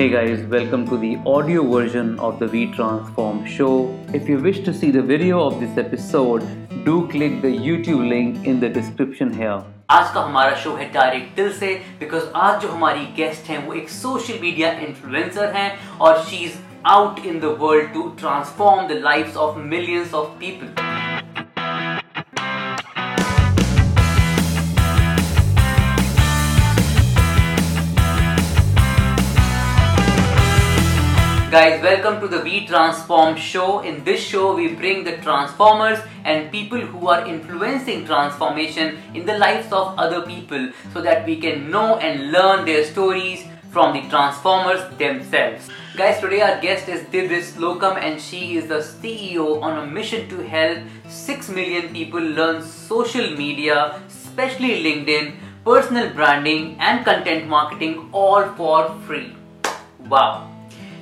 Hey guys, welcome to the audio version of the V Transform show. If you wish to see the video of this episode, do click the YouTube link in the description here. आज का हमारा show है direct दिल से because आज जो हमारी guest हैं वो एक सोशल मीडिया इन्फ्लुएंसर हैं और she is out in the world to transform the lifes of millions of people Guys, welcome to the We Transform show. In this show, we bring the transformers and people who are influencing transformation in the lives of other people so that we can know and learn their stories from the transformers themselves. Guys, today our guest is Divya Slocum and she is the CEO on a mission to help 6 million people learn social media, especially LinkedIn, personal branding and content marketing all for free. Wow.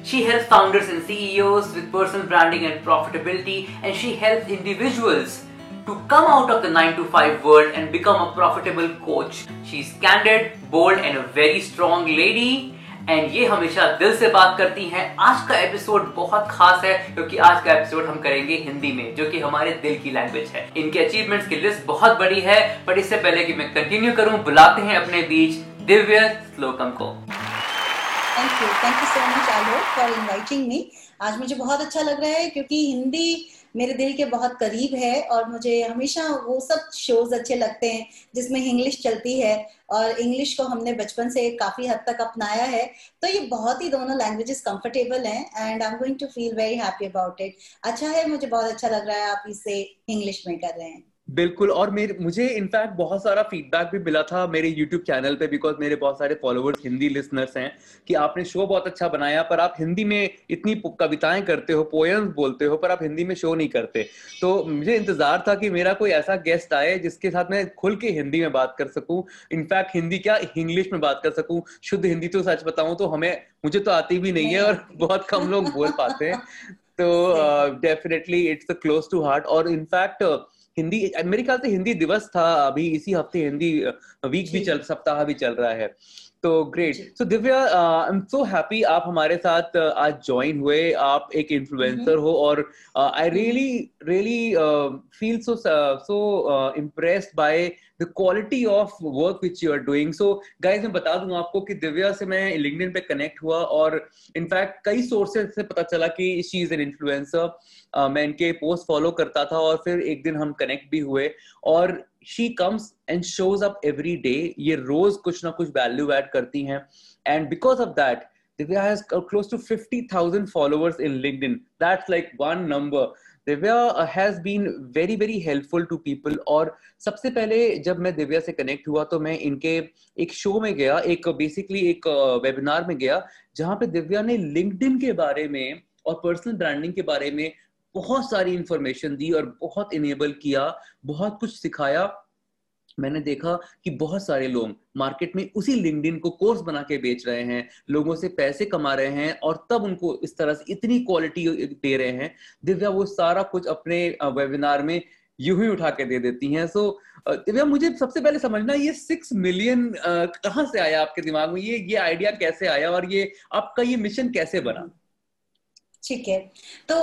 She helps founders and CEOs with personal branding and profitability, and she helps individuals to come out of the 9 to 5 world and become a profitable coach. She's candid, bold, and a very strong lady. And ये हमेशा दिल से बात करती हैं आज का episode बहुत खास है क्योंकि आज का एपिसोड हम करेंगे हिंदी में जो कि हमारे दिल की लैंग्वेज है इनके अचीवमेंट्स की लिस्ट बहुत बड़ी है बट इससे पहले कि मैं कंटिन्यू करूँ बुलाते हैं अपने बीच दिव्य श्लोकम को thank you thank you so much Alok for inviting me आज मुझे बहुत अच्छा लग रहा है क्योंकि हिंदी मेरे दिल के बहुत करीब है और मुझे हमेशा वो सब शोज़ अच्छे लगते हैं जिसमें इंग्लिश चलती है और इंग्लिश को हमने बचपन से काफ़ी हद तक अपनाया है। तो ये बहुत ही दोनों लैंग्वेजेस कंफर्टेबल हैं and I am going to feel very happy about it अच्छा है, मुझे बहुत अच्छा लग रहा है आप इसे इंग्लिश में कर रहे हैं। बिल्कुल और मेरे मुझे इनफैक्ट बहुत सारा फीडबैक भी मिला था मेरे यूट्यूब चैनल पे बिकॉज़ मेरे बहुत सारे फॉलोअर्स हिंदी लिसनर्स हैं कि आपने शो बहुत अच्छा बनाया पर आप हिंदी में इतनी कविताएँ करते हो पोएम्स बोलते हो पर आप हिंदी में शो नहीं करते। तो मुझे इंतज़ार था कि मेरा कोई ऐसा गेस्ट आए जिसके साथ मैं खुल के हिंदी में बात कर सकूँ। इनफैक्ट हिंदी क्या इंग्लिश में बात कर सकूँ? शुद्ध हिंदी तो सच बताऊँ तो हमें मुझे तो आती भी नहीं है और बहुत कम लोग बोल पाते हैं। तो definitely it's close to heart और इनफैक्ट हिंदी मेरे ख्याल से हिंदी दिवस था अभी इसी हफ़्ते हिंदी वीक भी चल सप्ताह भी चल रहा है। तो great so Divya I am so happy आप हमारे साथ uh, आज ज्वाइन हुए। आप एक इन्फ्लुएंसर mm-hmm. हो और I really really feel so so impressed by the quality of work which you are doing so guys मैं बता दूँ आपको कि दिव्या से मैं लिंक्डइन पे कनेक्ट हुआ और इनफैक्ट कई सोर्सेज से पता चला कि शी इज़ एन इन्फ्लुएंसर मैं इनके पोस्ट फॉलो करता था और फिर एक दिन हम कनेक्ट भी हुए। और she comes and shows up every day ये रोज कुछ ना कुछ वैल्यू एड करती हैं and because of that Divya has close to 50,000 followers in LinkedIn. That's like one number. Divya has been very very helpful to people और सबसे पहले जब मैं दिव्या से कनेक्ट हुआ तो मैं इनके एक शो में गया एक बेसिकली एक वेबिनार में गया जहाँ पे दिव्या ने लिंक्डइन के बारे में और पर्सनल ब्रांडिंग के बारे में बहुत सारी इंफॉर्मेशन दी और बहुत इनेबल किया, बहुत कुछ सिखाया। मैंने देखा कि बहुत सारे लोग मार्केट में उसी लिंक्डइन को कोर्स बना के बेच रहे हैं, लोगों से पैसे कमा रहे हैं और तब उनको इस तरह से इतनी क्वालिटी दे रहे हैं। दिव्या, वो सारा कुछ अपने वेबिनार में यूँ ही उठा के दे देती हैं। सो दिव्या, मुझे सबसे पहले समझना, ये सिक्स मिलियन कहाँ से आया आपके दिमाग में? ये ये आइडिया कैसे आया और ये आपका ये मिशन कैसे बना? ठीक है। तो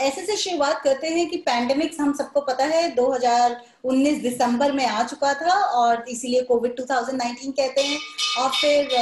ऐसे से शुरुआत करते हैं कि पैंडेमिक्स हम सबको पता है 2019 दिसंबर में आ चुका था और इसीलिए कोविड 2019 कहते हैं। और फिर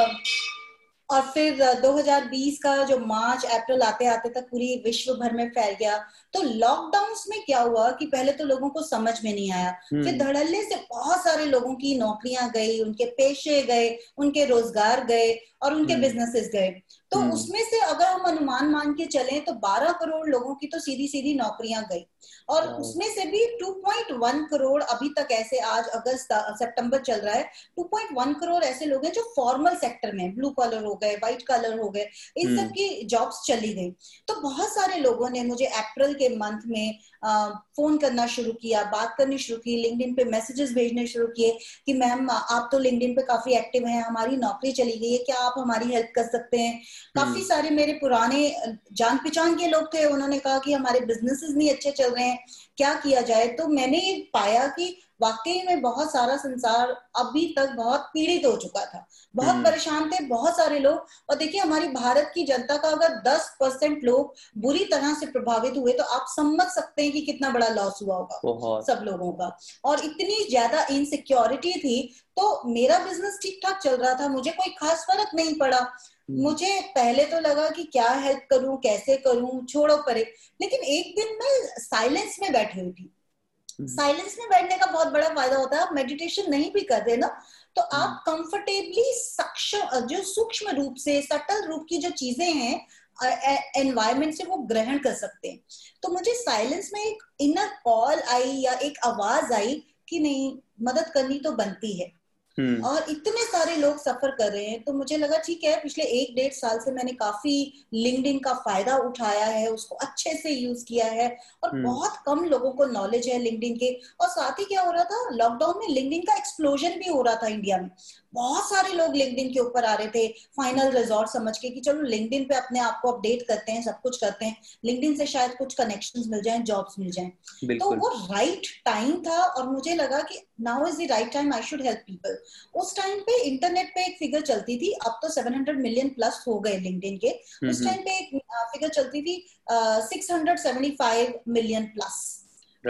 और फिर 2020 का जो मार्च अप्रैल आते आते तक पूरी विश्व भर में फैल गया। तो लॉकडाउन में क्या हुआ कि पहले तो लोगों को समझ में नहीं आया। हम्म। फिर धड़ल्ले से बहुत सारे लोगों की नौकरियाँ गई उनके पेशे गए उनके रोज़गार गए और उनके बिजनेसेस हम्म। गए। तो हम्म। उसमें से अगर हम अनुमान मान के चले तो 12 करोड़ लोगों की तो सीधी सीधी नौकरियाँ गई। और उसमें से भी 2.1 करोड़ अभी तक ऐसे आज अगस्त सितंबर चल रहा है। 2.1 करोड़ ऐसे लोग हैं जो फॉर्मल सेक्टर में ब्लू कलर हो गए व्हाइट कलर हो गए इन सब की जॉब्स चली गई। तो बहुत सारे लोगों ने मुझे अप्रैल के मंथ में आ, फ़ोन करना शुरू किया बात करनी शुरू की लिंक्डइन पे मैसेजेस भेजने शुरू किए कि मैम आप तो लिंक्डइन पे काफ़ी एक्टिव हैं हमारी नौकरी चली गई है क्या आप हमारी हेल्प कर सकते हैं? काफ़ी। सारे मेरे पुराने जान पहचान के लोग थे उन्होंने कहा कि हमारे बिजनेसेस नहीं अच्छे चल रहे हैं क्या किया जाए तो मैंने ये पाया कि वाकई में बहुत सारा संसार अभी तक बहुत पीड़ित हो चुका था बहुत हम्म। परेशान थे बहुत सारे लोग और देखिए हमारी भारत की जनता का अगर 10 परसेंट लोग बुरी तरह से प्रभावित हुए तो आप समझ सकते हैं कि कितना बड़ा लॉस हुआ होगा सब लोगों का और इतनी ज़्यादा इनसिक्योरिटी थी तो मेरा बिज़नेस ठीक ठाक चल रहा था मुझे कोई खास फ़र्क नहीं पड़ा। मुझे पहले तो लगा कि क्या हेल्प करूँ कैसे करूँ छोड़ो परे। लेकिन एक दिन मैं साइलेंस में बैठी हुई थी। हम्म। साइलेंस में बैठने का बहुत बड़ा फ़ायदा होता है। आप मेडिटेशन नहीं भी कर रहे ना तो हम्म। आप कंफर्टेबली सक्षम जो सूक्ष्म रूप से सटल रूप की जो चीज़ें हैं एनवायरमेंट से वो ग्रहण कर सकते हैं। तो मुझे साइलेंस में एक इनर कॉल आई या एक आवाज़ आई कि नहीं मदद करनी तो बनती है। हम्म, और इतने सारे लोग सफ़र कर रहे हैं तो मुझे लगा ठीक है पिछले एक डेढ़ साल से मैंने काफ़ी लिंकड का फ़ायदा उठाया है उसको अच्छे से यूज़ किया है और हम्म। बहुत कम लोगों को नॉलेज है लिंकड के। और साथ ही क्या हो रहा था लॉकडाउन में लिंकड का एक्सप्लोजन भी हो रहा था इंडिया में। बहुत सारे लोग लिंक्डइन के ऊपर आ रहे थे फाइनल रिजॉर्ट समझ के कि चलो लिंक्डइन पे अपने आप को अपडेट करते हैं सब कुछ करते हैं। लिंक्डइन से शायद कुछ कनेक्शंस मिल जाएँ जॉब्स मिल जाएँ। तो वो राइट टाइम था और मुझे लगा कि now is the right time I should help people उस टाइम पे इंटरनेट पे एक फिगर चलती थी अब तो 700 मिलियन प्लस हो गए लिंकडिन के। उस टाइम पे एक फिगर चलती थी सिक्स मिलियन प्लस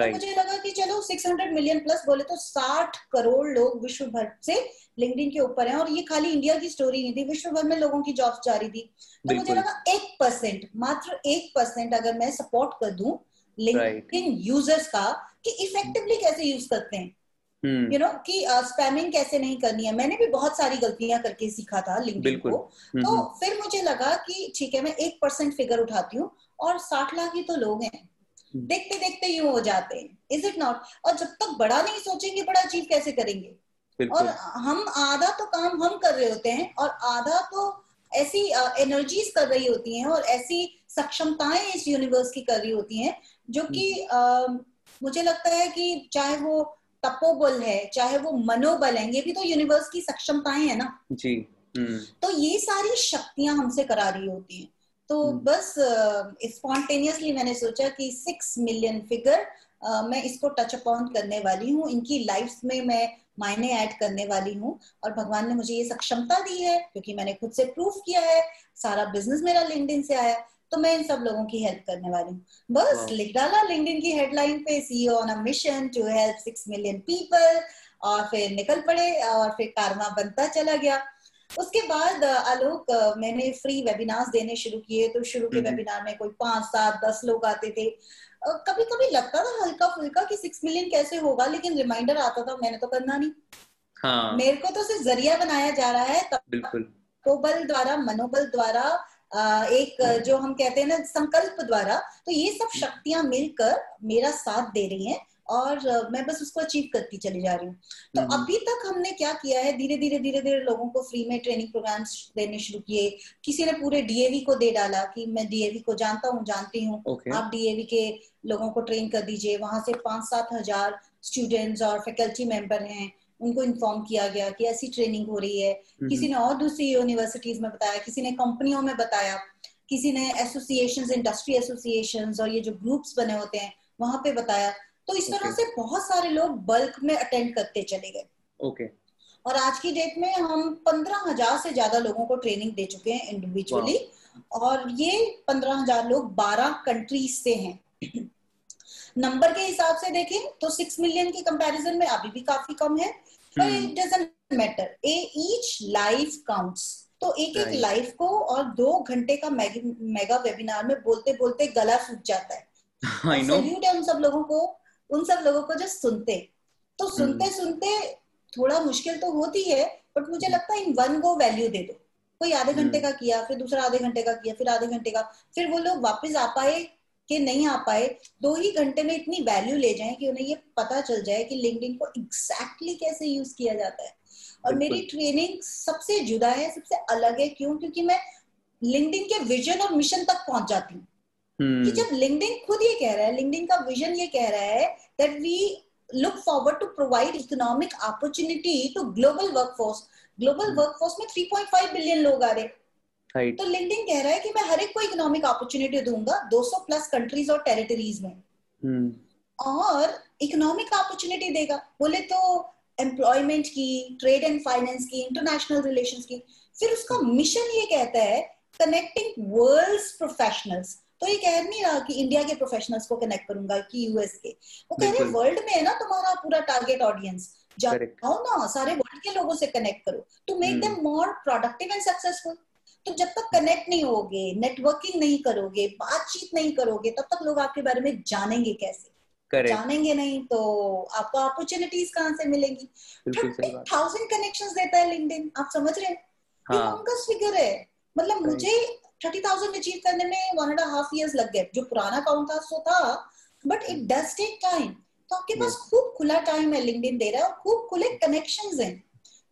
तो मुझे लगा कि चलो 600 मिलियन प्लस बोले तो 60 करोड़ लोग विश्व भर से लिंक्डइन के ऊपर हैं और ये खाली इंडिया की स्टोरी नहीं थी विश्व भर में लोगों की जॉब्स जारी थी। तो मुझे लगा एक परसेंट मात्र एक परसेंट अगर मैं सपोर्ट कर दूँ लिंक्डइन यूज़र्स का कि इफेक्टिवली कैसे यूज़ करते हैं। हम्म, यू नो कि स्पैमिंग कैसे नहीं करनी है। मैंने भी बहुत सारी गलतियाँ करके सीखा था लिंक्डइन को। हम्म, तो हम्म, फिर मुझे लगा कि ठीक है मैं एक परसेंट फिगर उठाती हूँ और साठ लाख ही तो लोग हैं। हम्म। देखते देखते यूँ हो जाते हैं। इज़ इट नॉट और जब तक बड़ा नहीं सोचेंगे बड़ा अचीव कैसे करेंगे? और हम आधा तो काम हम कर रहे होते हैं और आधा तो ऐसी एनर्जीज कर रही होती हैं और ऐसी सक्षमताएँ इस यूनिवर्स की कर रही होती हैं जो कि अ, मुझे लगता है कि चाहे वो तपोबल है चाहे वो मनोबल है ये भी तो यूनिवर्स की सक्षमताएँ है ना। जी हम्म, तो ये सारी शक्तियाँ हमसे करा रही होती हैं। तो हम्म। बस स्पॉन्टेनियसली मैंने सोचा कि सिक्स मिलियन फिगर मैं इसको टच अपॉन करने वाली हूँ। इनकी लाइफ में मैं मायने ऐड करने वाली हूँ। और भगवान ने मुझे ये सक्षमता दी है क्योंकि मैंने खुद से प्रूफ किया है। सारा बिज़नेस मेरा लिंक्डइन से आया तो मैं इन सब लोगों की हेल्प करने वाली हूँ। बस. लिख डाला लिंक्डइन की हेडलाइन पे CEO on a mission to help six million people और फिर निकल पड़े और फिर कारवा बनता चला गया। उसके बाद आलोक मैंने फ्री वेबिनार्स देने शुरू किए तो शुरू के हम्म। वेबिनार में कोई पाँच सात दस लोग आते थे। कभी कभी लगता था हल्का फुल्का कि सिक्स मिलियन कैसे होगा लेकिन रिमाइंडर आता था मैंने तो करना नहीं। हाँ। मेरे को तो सिर्फ़ ज़रिया बनाया जा रहा है तब बिल्कुल। तपोबल द्वारा मनोबल द्वारा एक जो हम कहते हैं ना संकल्प द्वारा तो ये सब शक्तियाँ मिलकर मेरा साथ दे रही हैं। और मैं बस उसको अचीव करती चली जा रही हूँ। तो हम्म। अभी तक हमने क्या किया है धीरे धीरे धीरे धीरे लोगों को फ्री में ट्रेनिंग प्रोग्राम्स देने शुरू किए। किसी ने पूरे डीएवी को दे डाला कि मैं डीएवी को जानता हूँ जानती हूँ। ओके आप डीएवी के लोगों को ट्रेन कर दीजिए। वहाँ से पाँच सात हज़ार स्टूडेंट्स और फैकल्टी मेंबर हैं। उनको इन्फॉर्म किया गया कि ऐसी ट्रेनिंग हो रही है। किसी ने और दूसरी यूनिवर्सिटीज में बताया किसी ने कंपनियों में बताया किसी ने एसोसिएशन इंडस्ट्री एसोसिएशन और ये जो ग्रुप्स बने होते हैं वहाँ पे बताया। तो इस तरह Okay. से बहुत सारे लोग बल्क में अटेंड करते चले गए। ओके और आज की डेट में हम पंद्रह हज़ार से ज़्यादा लोगों को ट्रेनिंग दे चुके हैं इंडिविजुअली और ये पंद्रह हज़ार लोग बारह कंट्रीज़ से हैं। नंबर के हिसाब से देखें तो सिक्स मिलियन के कंपैरिजन में अभी भी काफ़ी कम है। पर। It doesn't matter a each life counts तो एक एक लाइफ को और दो घंटे का मेगा वेबिनार में बोलते बोलते गला सूख जाता है। आई नो सल्यूट है उन सब लोगों को। उन सब लोगों को जो सुनते। तो सुनते सुनते थोड़ा मुश्किल तो होती है बट मुझे लगता है इन वन गो वैल्यू दे दो। कोई आधे घंटे का किया फिर दूसरा आधे घंटे का किया फिर आधे घंटे का फिर वो लोग वापस आ पाए कि नहीं आ पाए दो ही घंटे में इतनी वैल्यू ले जाए कि उन्हें ये पता चल जाए कि लिंक्डइन को एग्जैक्टली exactly कैसे यूज़ किया जाता है। और मेरी ट्रेनिंग सबसे जुदा है सबसे अलग है क्यों? क्योंकि मैं लिंक्डइन के विजन और मिशन तक पहुँच जाती हूँ। कि हम्म, जब लिंक्डइन खुद ये कह रहा है लिंक्डइन का विजन ये कह रहा है that we look forward to provide economic opportunity to global workforce global workforce में 3.5 बिलियन लोग आ रहे हैं। राइट तो लिंक्डइन कह रहा है कि मैं हर एक को इकोनॉमिक अपॉर्चुनिटी दूँगा 200 प्लस कंट्रीज़ और टेरिटरीज में। हम्म, और इकोनॉमिक अपॉर्चुनिटी देगा। बोले तो एम्प्लॉयमेंट की ट्रेड एंड फाइनेंस की इंटरनेशनल रिलेशंस की। फिर उसका मिशन ये कहता है कनेक्टिंग वर्ल्ड्स प्रोफेशनल्स तो ये कह नहीं रहा कि इंडिया के प्रोफेशनल्स को कनेक्ट करूँगा कि यूएस के वो कह रहे वर्ल्ड में है ना तुम्हारा पूरा टारगेट ऑडियंस जाओ ना सारे वर्ल्ड के लोगों से कनेक्ट करो। To make them more productive and successful तो जब तक कनेक्ट नहीं होगे नेटवर्किंग नहीं करोगे बातचीत नहीं करोगे तब तक लोग आपके बारे में जानेंगे कैसे? Correct. जानेंगे नहीं तो आपको अपॉर्चुनिटीज़ कहाँ से मिलेंगी? थाउज़ेंड कनेक्शन देता है लिंक्डइन आप समझ रहे हैं? हाँ. फिगर है। मतलब मुझे थर्टी थाउज़ेंड अचीव करने में वन एंड हाफ़ ईयर्स लग गए जो पुराना अकाउंट था सो था but it does take time तो आपके पास खूब खुला टाइम है लिंक्डइन दे रहा है और खूब खुले कनेक्शन हैं।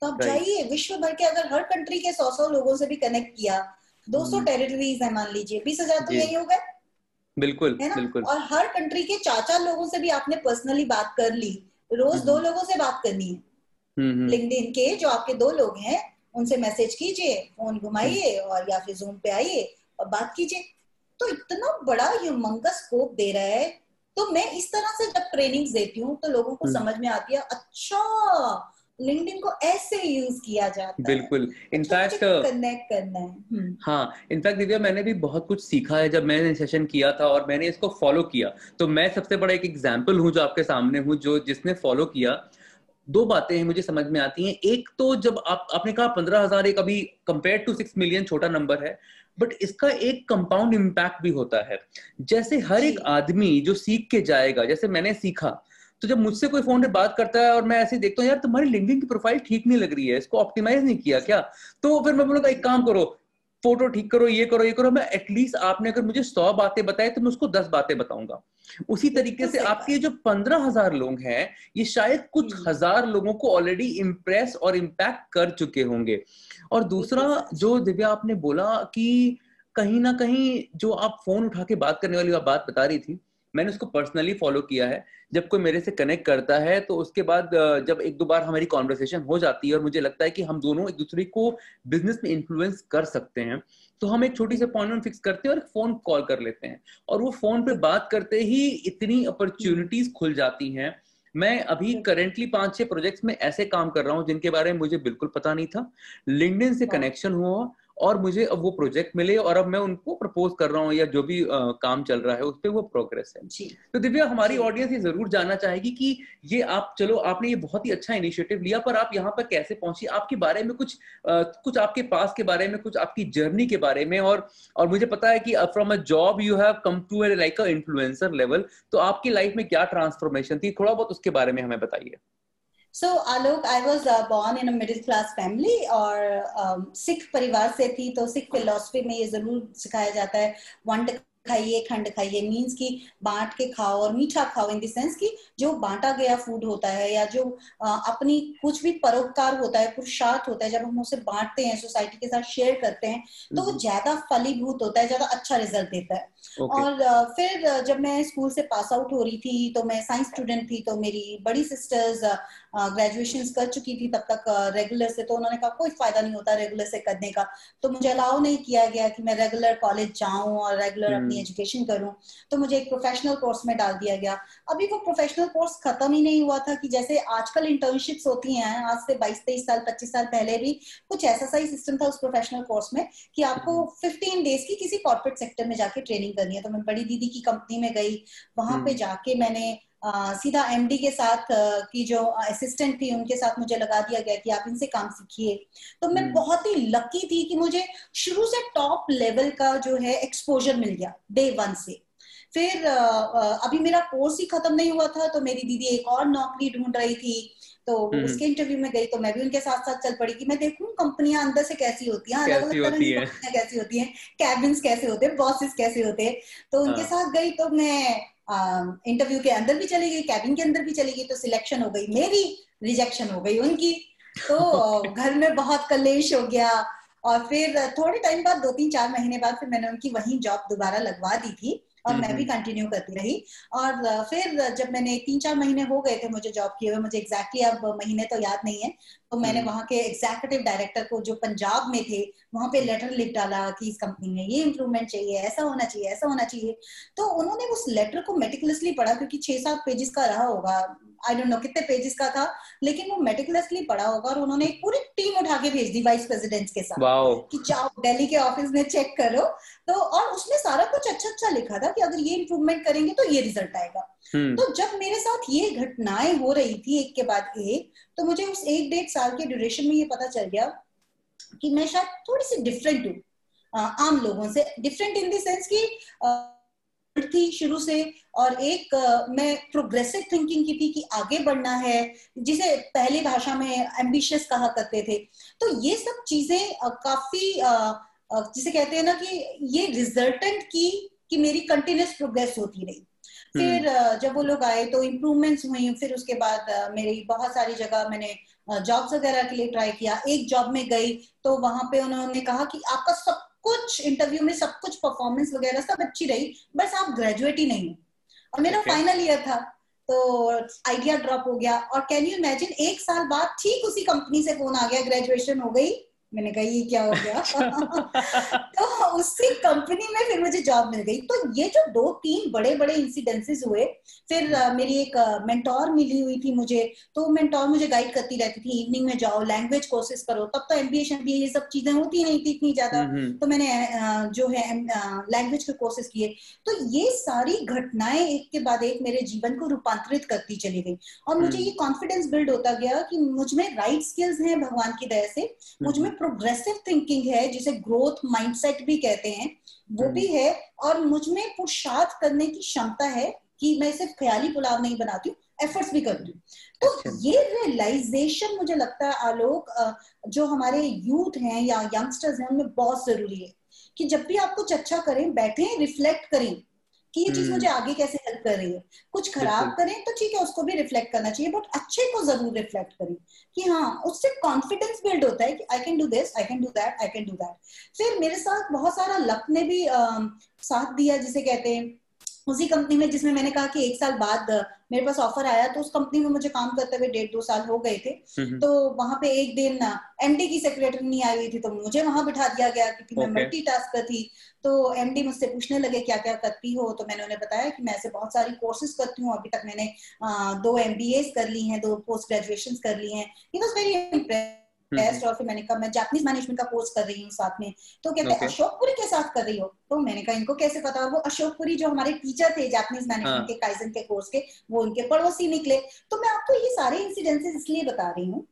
तो आप जाइए विश्व भर के अगर हर कंट्री के सौ सौ लोगों से भी कनेक्ट किया दो सौ टेरिटरीज है मान लीजिए बीस हज़ार तो यही हो गए। बिल्कुल है ना? बिल्कुल। और हर कंट्री के चार चार लोगों से भी आपने पर्सनली बात कर ली। रोज दो लोगों से बात करनी है। लिंक्डइन के जो आपके दो लोग हैं उनसे मैसेज कीजिए फ़ोन घुमाइए और या फिर जूम पे आइए और बात कीजिए। तो इतना बड़ा ह्यूमंगस स्कोप दे रहा है। तो मैं इस तरह से जब ट्रेनिंग देती हूँ तो लोगों को हम्म। समझ में आती है अच्छा लिंक्डइन को ऐसे यूज़ किया जाता बिल्कुल। इनफैक्ट कनेक्ट करना है। हम्म। हाँ इनफैक्ट दिव्या मैंने भी बहुत कुछ सीखा है जब मैंने सेशन किया था और मैंने इसको फॉलो किया। तो मैं सबसे बड़ा एक एग्ज़ाम्पल हूँ जो आपके सामने हूँ जो जिसने फॉलो किया। दो बातें हैं मुझे समझ में आती हैं। एक तो जब आप आपने कहा पंद्रह हज़ार एक अभी कंपेयर टू सिक्स मिलियन छोटा नंबर है बट इसका एक कंपाउंड इम्पैक्ट भी होता है। जैसे हर एक आदमी जो सीख के जाएगा जैसे मैंने सीखा तो जब मुझसे कोई फ़ोन पे बात करता है और मैं ऐसे देखता हूँ यार तुम्हारी लिंकिंग की प्रोफ़ाइल ठीक नहीं लग रही है इसको ऑप्टिमाइज नहीं किया क्या? तो फिर मैं बोलूँगा एक काम करो फ़ोटो ठीक करो ये करो ये करो मैं एटलीस्ट आपने अगर मुझे सौ बातें बताई तो मैं उसको दस बातें बताऊँगा। उसी तरीके से आपके जो पंद्रह हज़ार लोग हैं ये शायद कुछ हम्म। हज़ार लोगों को ऑलरेडी इम्प्रेस और इम्पैक्ट कर चुके होंगे। और दूसरा जो दिव्या आपने बोला कि कहीं ना कहीं जो आप फ़ोन उठा के बात करने वाली बात बता रही थी मैंने उसको पर्सनली फॉलो किया है। जब कोई मेरे से कनेक्ट करता है तो उसके बाद जब एक दो बार हमारी कॉन्वर्सेशन हो जाती है और मुझे लगता है कि हम दोनों एक दूसरे को बिज़नेस में इन्फ्लुएंस कर सकते हैं तो हम एक छोटी सी अपॉइंटमेंट फिक्स करते हैं और फ़ोन कॉल कर लेते हैं। और वो फ़ोन पे बात करते ही इतनी अपॉर्चुनिटीज़ खुल जाती हैं। मैं अभी करेंटली पाँच छह प्रोजेक्ट्स में ऐसे काम कर रहा हूँ जिनके बारे में मुझे बिल्कुल पता नहीं था। लिंक्डइन से कनेक्शन हाँ। हुआ और मुझे अब वो प्रोजेक्ट मिले और अब मैं उनको प्रपोज कर रहा हूँ या जो भी आ, काम चल रहा है उस पर वो प्रोग्रेस है। जी। तो दिव्या हमारी ऑडियंस ये ज़रूर जानना चाहेगी कि ये आप चलो आपने ये बहुत ही अच्छा इनिशिएटिव लिया पर आप यहाँ पर कैसे पहुँची? आपके बारे में कुछ आ, कुछ आपके पास के बारे में कुछ आपकी जर्नी के बारे में और और मुझे पता है कि from a job you have come to like a influencer level तो आपकी लाइफ में क्या ट्रांसफॉर्मेशन थी? थोड़ा बहुत उसके बारे में हमें बताइए। So Alok I was born in middle class family और um, सिख परिवार से थी तो सिख फिलोसफी में ये ज़रूर सिखाया जाता है वंट खाइए खंड खाइए मीन्स की बांट के खाओ और मीठा खाओ इन की जो बांटा गया फ़ूड होता है या जो आ, अपनी कुछ भी परोपकार होता है पुरुषार्थ होता है जब हम उसे बांटते हैं सोसाइटी के साथ शेयर करते हैं तो वो हम्म। ज़्यादा फलीभूत होता है ज़्यादा अच्छा रिज़ल्ट देता है okay. और फिर जब मैं स्कूल से पास आउट हो रही थी तो मैं साइंस स्टूडेंट थी तो मेरी बड़ी सिस्टर्स ग्रेजुएशन कर चुकी थी तब तक रेगुलर से तो उन्होंने कहा कोई फ़ायदा नहीं होता रेगुलर से करने का। तो मुझे अलाउ नहीं किया गया कि मैं रेगुलर कॉलेज जाऊँ और रेगुलर अपनी अपनी एजुकेशन करूँ। तो मुझे एक प्रोफेशनल कोर्स में डाल दिया गया। अभी वो प्रोफेशनल कोर्स खत्म ही नहीं हुआ था कि जैसे आजकल इंटर्नशिप्स होती हैं आज से बाईस तेईस साल पच्चीस साल पहले भी कुछ ऐसा सा ही सिस्टम था उस प्रोफेशनल कोर्स में कि आपको फिफ्टीन डेज़ की किसी कॉर्पोरेट सेक्टर में जाके ट्रेनिंग करनी है। तो मैं बड़ी दीदी की कंपनी में गई वहाँ पे हम्म। जाके मैंने सीधा एमडी के साथ की जो असिस्टेंट थी उनके साथ मुझे लगा दिया गया कि आप इनसे काम सीखिए तो मैं हम्म। बहुत ही लकी थी कि मुझे शुरू से टॉप लेवल का जो है एक्सपोजर मिल गया डे वन से फिर अभी मेरा कोर्स ही खत्म नहीं हुआ था तो मेरी दीदी एक और नौकरी ढूंढ रही थी तो हम्म। उसके इंटरव्यू में गई तो मैं भी उनके साथ साथ चल पड़ी कि मैं देखूँ कंपनियाँ अंदर से कैसी होती हैं अलग अलग तरह की कंपनियाँ कैसी होती हैं कैबिन्स कैसे होते हैं बॉसेस कैसे होते हैं तो उनके हाँ। साथ गई तो मैं इंटरव्यू के अंदर भी चली गई कैबिन के अंदर भी चली गई तो सिलेक्शन हो गई मेरी रिजेक्शन हो गई उनकी। तो घर में बहुत कलेश हो गया। और फिर थोड़े टाइम बाद दो तीन चार महीने बाद फिर मैंने उनकी वही जॉब दोबारा लगवा दी थी। और मैं भी कंटिन्यू हम्म, हम्म। करती रही और फिर जब मैंने तीन चार महीने हो गए थे मुझे जॉब किए हुए मुझे एग्जैक्टली अब महीने तो याद नहीं है तो मैंने हम्म। वहाँ के एग्जीक्यूटिव डायरेक्टर को जो पंजाब में थे वहाँ पे लेटर लिख डाला कि इस कंपनी में ये इम्प्रूवमेंट चाहिए ऐसा होना चाहिए ऐसा होना चाहिए तो उन्होंने उस लेटर को मेटिकुलसली पढ़ा क्योंकि छह सात पेजेस का रहा होगा आई डोंट नो कितने पेजेस का था लेकिन वो मेटिकुलसली पढ़ा होगा और उन्होंने पूरी टीम उठा के भेज दी वाइस प्रेसिडेंट के साथ wow. कि जाओ दिल्ली के ऑफ़िस में चेक करो तो और उसमें सारा कुछ अच्छा अच्छा लिखा था कि अगर ये इम्प्रूवमेंट करेंगे तो ये रिज़ल्ट आएगा। hmm. तो जब मेरे साथ ये घटनाएँ हो रही थी एक के बाद एक तो मुझे उस एक डेढ़ साल के ड्यूरेशन में ये पता चल गया कि मैं शायद थोड़ी सी डिफरेंट हूँ। आम लोगों से डिफरेंट इन देंस की थी शुरू से और एक मैं प्रोग्रेसिव थिंकिंग की थी कि आगे बढ़ना है जिसे पहली भाषा में एम्बिशियस कहा करते थे। तो ये सब चीज़ें काफ़ी uh, जिसे कहते हैं ना कि ये रिजल्टेंट की कि मेरी कंटिन्यूस प्रोग्रेस होती रही। फिर हम्म। जब वो लोग आए तो इम्प्रूवमेंट्स हुई फिर उसके बाद मेरी बहुत सारी जगह मैंने जॉब्स वगैरह के लिए ट्राई किया। एक जॉब में गई तो वहाँ पे उन्होंने कहा कि आपका सब कुछ इंटरव्यू में सब कुछ परफॉर्मेंस वगैरह सब अच्छी रही बस आप ग्रेजुएट ही नहीं हो। और मेरा फाइनल ईयर था तो आइडिया ड्रॉप हो गया। और कैन यू इमेजिन एक साल बाद ठीक उसी कंपनी से फ़ोन आ गया ग्रेजुएशन हो गई। मैंने कहा ये क्या हो गया? तो उसी कंपनी में फिर मुझे जॉब मिल गई। तो ये जो दो तीन बड़े बड़े इंसिडेंसेस हुए फिर uh, मेरी एक मेंटोर uh, मिली हुई थी मुझे। तो मेंटोर मुझे गाइड करती रहती थी इवनिंग में जाओ लैंग्वेज कोर्सेज करो। तब तो एमबीए एमबीए ये सब चीज़ें होती नहीं थी इतनी ज़्यादा। तो मैंने uh, जो है लैंग्वेज के कोर्सेज किए। तो ये सारी घटनाएँ एक के बाद एक मेरे जीवन को रूपांतरित करती चली गई। और मुझे ये कॉन्फिडेंस बिल्ड होता गया कि मुझमें राइट स्किल्स हैं भगवान की दया से। मुझमें प्रोग्रेसिव थिंकिंग है जिसे ग्रोथ माइंडसेट भी कहते हैं वो हम्म। भी है और मुझमें पुरुषार्थ करने की क्षमता है कि मैं सिर्फ़ ख्याली पुलाव नहीं बनाती हूँ एफर्ट्स भी करती हूँ तो अच्छा। ये रियलाइजेशन मुझे लगता है आलोक जो हमारे यूथ हैं या यंगस्टर्स हैं उनमें बहुत ज़रूरी है कि जब भी आप कुछ अच्छा करें बैठे रिफ्लेक्ट करें कि ये चीज़ मुझे हम्म। आगे कैसे हेल्प कर रही है? कुछ खराब करें तो ठीक है उसको भी रिफ्लेक्ट करना चाहिए बट अच्छे को ज़रूर रिफ्लेक्ट करें कि हाँ उससे कॉन्फिडेंस बिल्ड होता है कि I can do this I can do that I can do that फिर मेरे साथ बहुत सारा लक ने भी आ, साथ दिया जिसे कहते हैं उसी कंपनी में जिसमें मैंने कहा कि एक साल बाद मेरे पास ऑफ़र आया तो उस कंपनी में मुझे काम करते हुए डेढ़ दो साल हो गए थे। तो वहाँ पे एक दिन एमडी की सेक्रेटरी नहीं आई हुई थी तो मुझे वहाँ बिठा दिया गया क्योंकि okay. मैं मल्टी टास्कर थी। तो एमडी मुझसे पूछने लगे क्या क्या करती हो? तो मैंने उन्हें बताया कि मैं ऐसे बहुत सारी कोर्सेज करती हूँ। अभी तक मैंने आ, दो एम कर ली हैं दो पोस्ट ग्रेजुएशन कर ली हैं। He was very impress test hmm. और फिर मैंने कहा मैं जापानीज मैनेजमेंट का कोर्स कर रही हूँ साथ में। तो कहते हैं अशोकपुरी के साथ कर रही हो? तो मैंने कहा इनको कैसे पता? वो अशोकपुरी जो हमारे टीचर थे जापानीज मैनेजमेंट हाँ। के काइजन के कोर्स के वो उनके पड़ोसी निकले। तो मैं आपको ये सारे इंसिडेंसेस इसलिए बता रही हूँ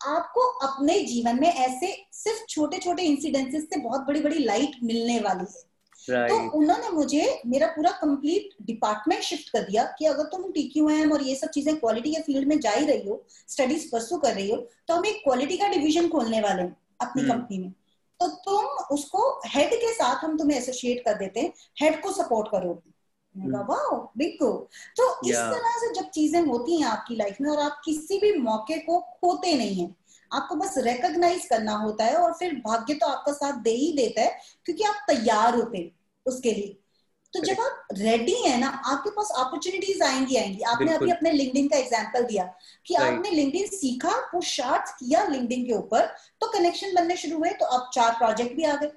आपको अपने जीवन में ऐसे सिर्फ़ छोटे छोटे इंसिडेंसेस से बहुत बड़ी बड़ी लाइट मिलने वाली है। Right. तो उन्होंने मुझे मेरा पूरा कंप्लीट डिपार्टमेंट शिफ्ट कर दिया कि अगर तुम टी क्यू एम और ये सब चीज़ें क्वालिटी के फ़ील्ड में जा ही रही हो स्टडीज़ परसू कर रही हो तो हम एक क्वालिटी का डिविजन खोलने वाले हैं अपनी hmm. कंपनी में तो तुम उसको हेड के साथ हम तुम्हें एसोसिएट कर देते हैं हेड को सपोर्ट करो बिल्कुल hmm. तो इस तरह से जब चीज़ें होती हैं आपकी लाइफ में और आप किसी भी मौके को खोते नहीं है आपको बस रिकॉग्नाइज करना होता है और फिर भाग्य तो आपका साथ दे ही देता है क्योंकि आप तैयार होते उसके लिए। तो जब आप रेडी है ना आपके पास अपॉर्चुनिटीज़ आएँगी आएँगी। आपने अभी अपने लिंक्डइन का एग्जांपल दिया कि आपने लिंक्डइन सीखा पुरुषार्थ किया लिंक्डइन के ऊपर तो कनेक्शन बनने शुरू हुए तो अब चार प्रोजेक्ट भी आ गए।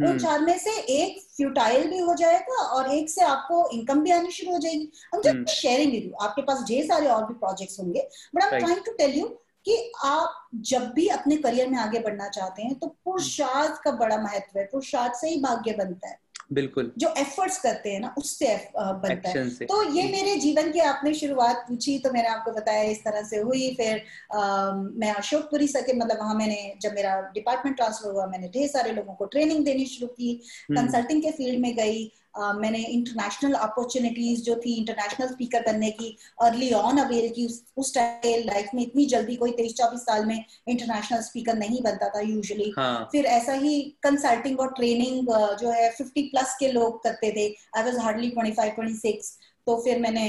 उन हम्म। चार में से एक फ्यूटाइल भी हो जाएगा और एक से आपको इनकम भी आनी शुरू हो जाएगी। हम जब शेयरिंग विद यू आपके पास ढेर सारे और भी प्रोजेक्ट्स होंगे but I am trying to tell you कि आप जब भी अपने करियर में आगे बढ़ना चाहते हैं तो पुरुषार्थ का बड़ा महत्व है। पुरुषार्थ से ही भाग्य बनता है। बिल्कुल। जो एफर्ट्स करते हैं ना उससे बनता है। तो ये मेरे जीवन की आपने शुरुआत पूछी तो मैंने आपको बताया इस तरह से हुई। फिर आ, मैं अशोकपुरी सके मतलब वहाँ मैंने जब मेरा डिपार्टमेंट ट्रांसफ़र हुआ मैंने ढेर सारे लोगों को ट्रेनिंग देनी शुरू की। Consulting hmm. के फ़ील्ड में गई। Uh, मैंने इंटरनेशनल अपॉर्चुनिटीज़ जो थी इंटरनेशनल स्पीकर बनने की अर्ली ऑन अवेल की उस टाइम लाइफ में इतनी जल्दी कोई तेईस चौबीस साल में इंटरनेशनल स्पीकर नहीं बनता था यूजुअली हाँ. फिर ऐसा ही कंसल्टिंग और ट्रेनिंग जो है फिफ्टी प्लस के लोग करते थे I was hardly twenty five twenty six तो फिर मैंने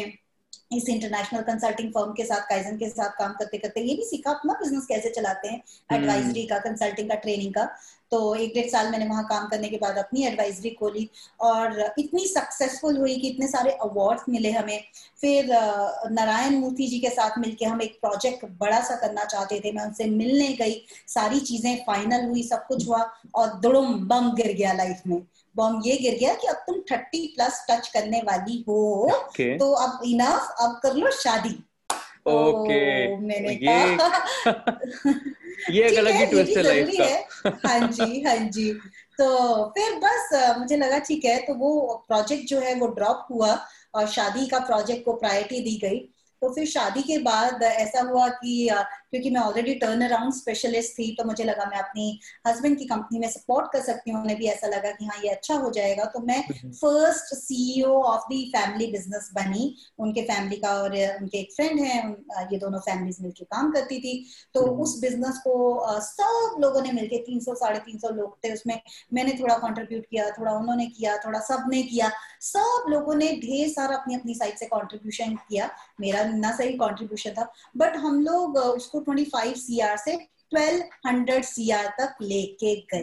इस इंटरनेशनल कंसल्टिंग फर्म के साथ काइजन के साथ काम करते करते ये भी सीखा अपना बिज़नेस कैसे चलाते हैं एडवाइजरी हम्म। का कंसल्टिंग का ट्रेनिंग का तो एक डेढ़ साल मैंने वहाँ काम करने के बाद अपनी एडवाइजरी खोली और इतनी सक्सेसफुल हुई कि इतने सारे अवार्ड मिले हमें। फिर नारायण मूर्ति जी के साथ मिलके हम एक प्रोजेक्ट बड़ा सा करना चाहते थे। मैं उनसे मिलने गई सारी चीज़ें फाइनल हुई सब कुछ हुआ और दुड़ुम बम गिर गया लाइफ में। बम ये गिर गया कि अब तुम थर्टी प्लस टच करने वाली हो। Okay. तो अब इनफ अब कर लो शादी। ओके मैंने ये ये एक अलग ही ट्विस्ट है लाइफ का। हाँ। जी हाँ जी। तो फिर बस मुझे लगा ठीक है तो वो प्रोजेक्ट जो है वो ड्रॉप हुआ और शादी का प्रोजेक्ट को प्रायोरिटी दी गई। तो फिर शादी के बाद ऐसा हुआ कि क्योंकि मैं ऑलरेडी टर्न अराउंड स्पेशलिस्ट थी तो मुझे लगा मैं अपनी हस्बैंड की कंपनी में सपोर्ट कर सकती हूँ। उन्हें भी ऐसा लगा कि हाँ ये अच्छा हो जाएगा। तो मैं first CEO of the family business बनी। उनके फैमिली का और उनके एक फ्रेंड है ये दोनों फैमिलीज़ मिलकर काम करती थी। तो हम्म। उस बिज़नेस को सब लोगों ने मिलकर तीन सौ साढ़े तीन सौ लोग थे उसमें। मैंने थोड़ा कॉन्ट्रीब्यूट किया थोड़ा उन्होंने किया थोड़ा सबने किया। सब लोगों ने ढेर सारा अपनी अपनी साइड से कॉन्ट्रीब्यूशन किया। मेरा ना सही कॉन्ट्रीब्यूशन था बट हम लोग उसको 25 सीआर से 1200 सीआर तक लेके गए।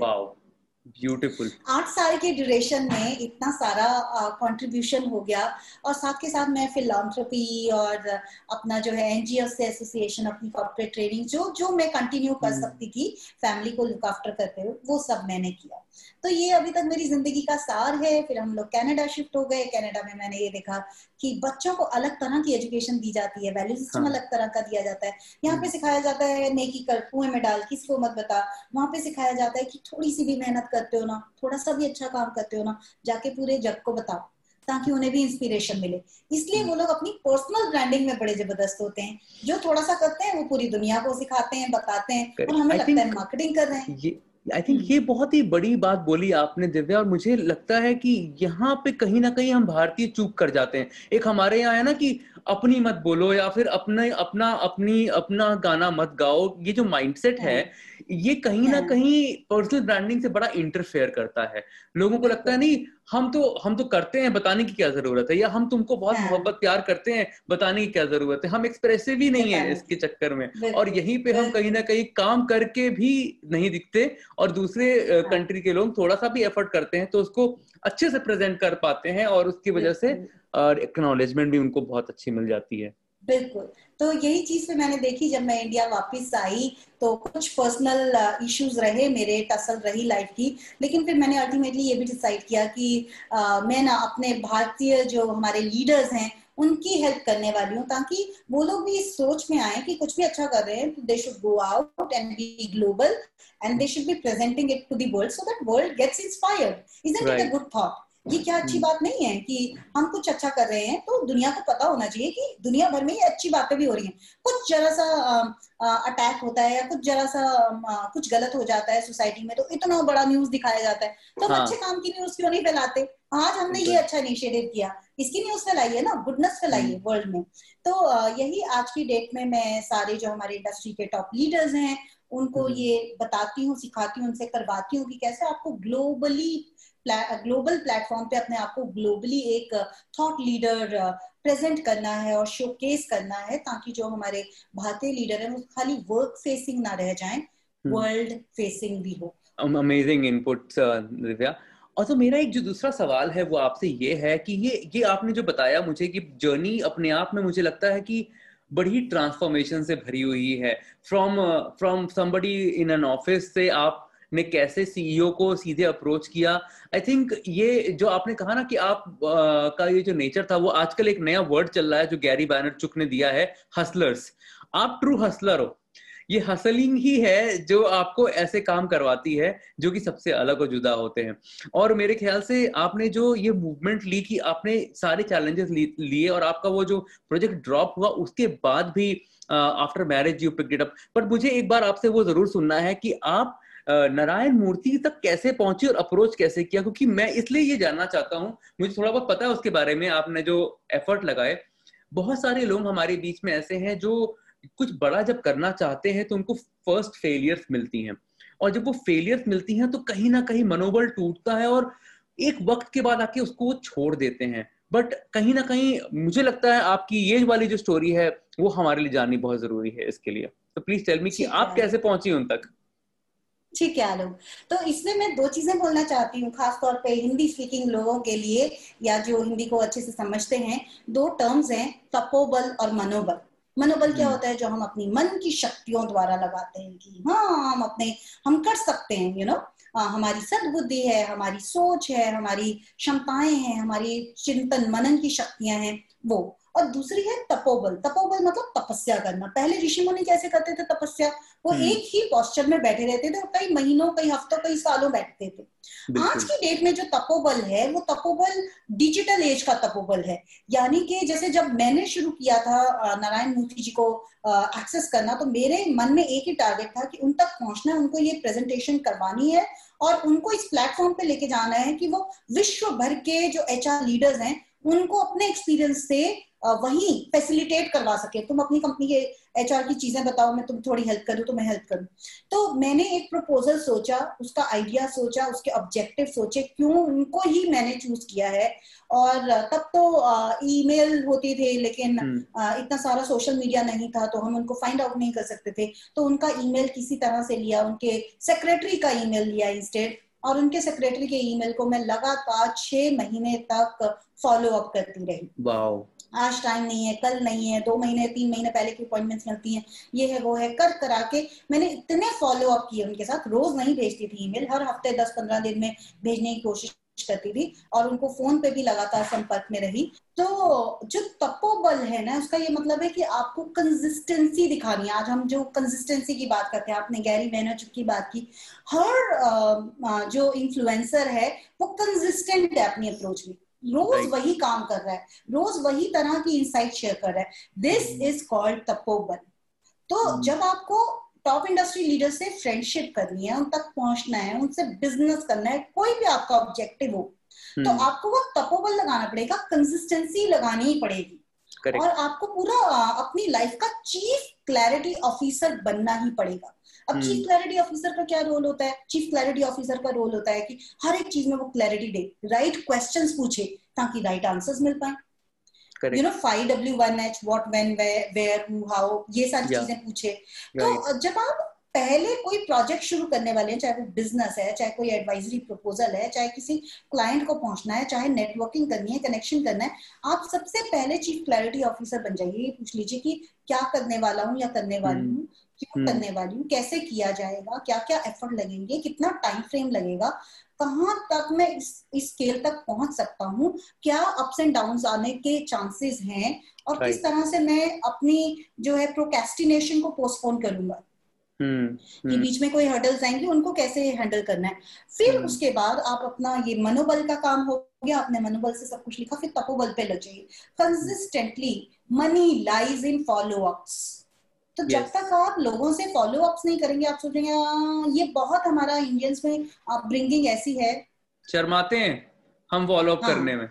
ब्यूटीफुल आठ साल के ड्यूरेशन में इतना सारा कंट्रीब्यूशन uh, हो गया और साथ के साथ मैं फिलानथ्रोपी और अपना जो है एनजीओ से एसोसिएशन अपनी कॉर्पोरेट ट्रेनिंग जो जो मैं कंटिन्यू कर hmm. सकती थी फैमिली को लुक आफ्टर करते हुए वो सब मैंने किया। तो ये अभी तक मेरी ज़िंदगी का सार है फिर हम लोग कनाडा शिफ्ट हो गए। कनाडा में मैंने ये देखा कि बच्चों को अलग तरह की एजुकेशन दी जाती है वैल्यू सिस्टम हाँ. अलग तरह का दिया जाता है। यहाँ पे हम्म। सिखाया जाता है नेकी कर कुएँ में डाल किसको मत बता। वहाँ पे सिखाया जाता है कि थोड़ी सी भी मेहनत करते हो ना थोड़ा सा भी अच्छा काम करते हो ना जाके पूरे जग को बताओ ताकि उन्हें भी इंस्पिरेशन मिले। इसलिए हम्म। वो लोग अपनी पर्सनल ब्रांडिंग में बड़े ज़बरदस्त होते हैं। जो थोड़ा सा करते हैं वो पूरी दुनिया को सिखाते हैं बताते हैं और हमें लगता है मार्केटिंग कर रहे हैं। आई थिंक ये बहुत ही बड़ी बात बोली आपने दिव्या और मुझे लगता है कि यहाँ पे कहीं ना कहीं हम भारतीय चूक कर जाते हैं। एक हमारे यहाँ है ना कि अपनी मत बोलो या फिर अपने अपना अपनी अपना गाना मत गाओ ये जो माइंडसेट है ये कहीं ना कहीं पर्सनल ब्रांडिंग से बड़ा इंटरफेयर करता है। लोगों को लगता है नहीं हम तो हम तो करते हैं बताने की क्या ज़रूरत है? या हम तुमको बहुत मोहब्बत प्यार करते हैं बताने की क्या ज़रूरत है? हम एक्सप्रेसिव ही नहीं है इसके चक्कर में। और यहीं पे हम कहीं ना कहीं काम करके भी नहीं दिखते और दूसरे कंट्री के लोग थोड़ा सा भी एफर्ट करते हैं तो उसको अच्छे से प्रेजेंट कर पाते हैं और उसकी वजह से एक्नोलेजमेंट भी उनको बहुत अच्छी मिल जाती है। बिल्कुल। तो यही चीज़ फिर मैंने देखी जब मैं इंडिया वापस आई तो कुछ पर्सनल इश्यूज़ uh, रहे मेरे टसल रही लाइफ की। लेकिन फिर मैंने अल्टीमेटली ये भी डिसाइड किया कि uh, मैं ना अपने भारतीय जो हमारे लीडर्स हैं उनकी हेल्प करने वाली हूँ ताकि वो लोग भी इस सोच में आए कि कुछ भी अच्छा कर रहे हैं तो they should go out and be global and they should be presenting it to the world so that world gets inspired is it a good thought ये क्या अच्छी hmm. बात नहीं है कि हम कुछ अच्छा कर रहे हैं तो दुनिया को पता होना चाहिए कि दुनिया भर में ये अच्छी बातें भी हो रही हैं कुछ जरा सा अटैक होता है या कुछ जरा सा आ, कुछ गलत हो जाता है सोसाइटी में तो इतना बड़ा न्यूज़ दिखाया जाता है तो हम हाँ. अच्छे काम की न्यूज़ क्यों नहीं फैलाते आज हमने ये अच्छा इनिशिएटिव किया इसकी न्यूज़ फैलाई है ना गुडनेस फैलाई है वर्ल्ड hmm. में तो यही आज की डेट में मैं सारे जो हमारे इंडस्ट्री के टॉप लीडर्स हैं उनको hmm. ये बताती हूँ सिखाती हूँ उनसे करवाती हूँ कि कैसे आपको ग्लोबली ग्लोबल प्लेटफॉर्म पे अपने आप को ग्लोबली एक थॉट लीडर प्रेजेंट करना है और शोकेस करना है ताकि जो हमारे भारतीय लीडर है वो खाली वर्क फेसिंग ना रह जाए वर्ल्ड फेसिंग भी हो। अमेजिंग इनपुट दिव्या और तो मेरा एक जो दूसरा सवाल है वो आपसे ये है कि ये ये आपने जो बताया मुझे कि जर्नी अपने आप में मुझे लगता है कि बड़ी ट्रांसफॉर्मेशन से भरी हुई है। From from somebody in an office से आप ने कैसे सीईओ e को सीधे अप्रोच किया? आई थिंक ये जो आपने कहा ना कि आप आ, का ये जो नेचर था वो आजकल एक नया वर्ड चल रहा है जो गैरी बैनर चुक ने दिया है हसलर्स आप ट्रू हसलर हो. ये हसलिंग ही है जो आपको ऐसे काम करवाती है जो कि सबसे अलग और जुदा होते हैं. और मेरे ख्याल से आपने जो ये मूवमेंट ली कि आपने सारे चैलेंजेस लिए और आपका वो जो प्रोजेक्ट ड्रॉप हुआ उसके बाद भी after marriage you pick it up but मुझे एक बार आपसे वो ज़रूर सुनना है कि आप नारायण मूर्ति तक कैसे पहुँची और अप्रोच कैसे किया? क्योंकि मैं इसलिए ये जानना चाहता हूँ मुझे थोड़ा बहुत पता है उसके बारे में आपने जो एफर्ट लगाए। बहुत सारे लोग हमारे बीच में ऐसे हैं जो कुछ बड़ा जब करना चाहते हैं तो उनको फ़र्स्ट फेलियर्स मिलती हैं। और जब वो फेलियर्स मिलती हैं तो कहीं ना कहीं मनोबल टूटता है और एक वक्त के बाद आके उसको वो छोड़ देते हैं। बट कहीं ना कहीं मुझे लगता है आपकी ये वाली जो स्टोरी है वो हमारे लिए जाननी बहुत ज़रूरी है इसके लिए। तो प्लीज़ टेल मी कि आप कैसे पहुँची उन तक? ठीक है आलोक। तो इसमें मैं दो चीज़ें बोलना चाहती हूँ खासतौर पे हिंदी स्पीकिंग लोगों के लिए या जो हिंदी को अच्छे से समझते हैं। दो टर्म्स हैं तपोबल और मनोबल। मनोबल क्या हम्म। होता है जो हम अपनी मन की शक्तियों द्वारा लगाते हैं कि हाँ हम अपने हम कर सकते हैं यू नो हमारी सदबुद्धि है हमारी सोच है हमारी क्षमताएँ हैं हमारी चिंतन मनन की शक्तियाँ हैं वो। और दूसरी है तपोबल। तपोबल मतलब तपस्या करना। पहले ऋषि मुनि कैसे करते थे तपस्या। वो हम्म। एक ही पॉस्चर में बैठे रहते थे और कई महीनों कई हफ्तों कई सालों बैठते थे। आज की डेट में जो तपोबल है वो तपोबल डिजिटल एज का तपोबल है। यानी कि जैसे जब मैंने शुरू किया था नारायण मूर्ति जी को एक्सेस करना तो मेरे मन में एक ही टारगेट था कि उन तक पहुँचना उनको ये प्रेजेंटेशन करवानी है और उनको इस प्लेटफॉर्म पे लेके जाना है कि वो विश्व भर के जो एचआर लीडर्स हैं उनको अपने एक्सपीरियंस से वही फैसिलिटेट करवा सके। तुम अपनी कंपनी के एचआर की चीज़ें बताओ मैं तुम थोड़ी हेल्प करूँ तो मैं हेल्प करूँ। तो मैंने एक प्रपोजल सोचा उसका आइडिया सोचा उसके ऑब्जेक्टिव सोचे क्यों उनको ही मैंने चूज़ किया है। और तब तो ईमेल होती थे लेकिन हम्म। इतना सारा सोशल मीडिया नहीं था तो हम उनको फाइंड आउट नहीं कर सकते थे। तो उनका ईमेल किसी तरह से लिया उनके सेक्रेटरी का ईमेल लिया इंस्टेड और उनके सेक्रेटरी के ईमेल को मैं लगातार छह महीने तक फॉलो अप करती रही। आज टाइम नहीं है कल नहीं है दो महीने तीन महीने पहले की अपॉइंटमेंट्स मिलती हैं। ये है वो है कर करा के मैंने इतने फॉलो अप किए उनके साथ। रोज नहीं भेजती थी ईमेल हर हफ़्ते दस पंद्रह दिन में भेजने की कोशिश करती थी और उनको फ़ोन पे भी लगातार संपर्क में रही। तो जो तपोबल है ना उसका ये मतलब है कि आपको कंसिस्टेंसी दिखानी है। आज हम जो कंसिस्टेंसी की बात करते हैं आपने गैरी मैनर की बात की हर जो इन्फ्लुएंसर है वो कंसिस्टेंट है अपनी अप्रोच में। रोज वही काम कर रहा है रोज वही तरह की इंसाइट शेयर कर रहा है। दिस इज़ कॉल्ड तपोबल। तो hmm. जब आपको टॉप इंडस्ट्री लीडर से फ्रेंडशिप करनी है उन तक पहुँचना है उनसे बिज़नेस करना है कोई भी आपका ऑब्जेक्टिव हो तो hmm. आपको वो तपोबल लगाना पड़ेगा कंसिस्टेंसी लगानी ही पड़ेगी। Correct. और आपको पूरा अपनी लाइफ का चीफ क्लैरिटी ऑफिसर बनना ही पड़ेगा। अब चीफ क्लैरिटी ऑफिसर का क्या रोल होता है? चीफ क्लैरिटी ऑफिसर का रोल होता है कि हर एक चीज़ में वो क्लैरिटी दे राइट क्वेश्चंस पूछे ताकि राइट आंसर्स मिल पाए। You know five W one H what when where who how ये सारी चीज़ें पूछे। तो जब आप पहले कोई प्रोजेक्ट शुरू करने वाले हैं चाहे वो बिज़नेस है चाहे कोई एडवाइजरी प्रपोजल है चाहे किसी क्लाइंट को पहुँचना है चाहे नेटवर्किंग करनी है कनेक्शन करना है आप सबसे पहले चीफ क्लैरिटी ऑफिसर बन जाइए। ये पूछ लीजिए कि क्या करने वाला हूँ या करने वाली हम्म। हूँ। क्यों हम्म। करने वाली हूँ? कैसे किया जाएगा? क्या क्या एफर्ट लगेंगे? कितना टाइम फ्रेम लगेगा? कहाँ तक मैं इस इस स्केल तक पहुँच सकता हूँ? क्या अप्स एंड डाउन आने के चांसेस हैं? और किस तरह से मैं अपनी जो है प्रोकेस्टिनेशन को पोस्टपोन करूँगा? हम्म, कि हम्म। बीच में कोई हर्डल्स आएँगे उनको कैसे हैंडल करना है? फिर उसके बाद आप अपना ये मनोबल का काम हो गया आपने मनोबल से सब कुछ लिखा फिर तपोबल पे लग जाइए consistently money lies in follow ups तो जब तक आप लोगों से फॉलो अप्स नहीं करेंगे आप सोचेंगे ये बहुत हमारा इंडियंस में ब्रिंगिंग ऐसी है शर्माते हैं हम फॉलो अप हाँ. करने में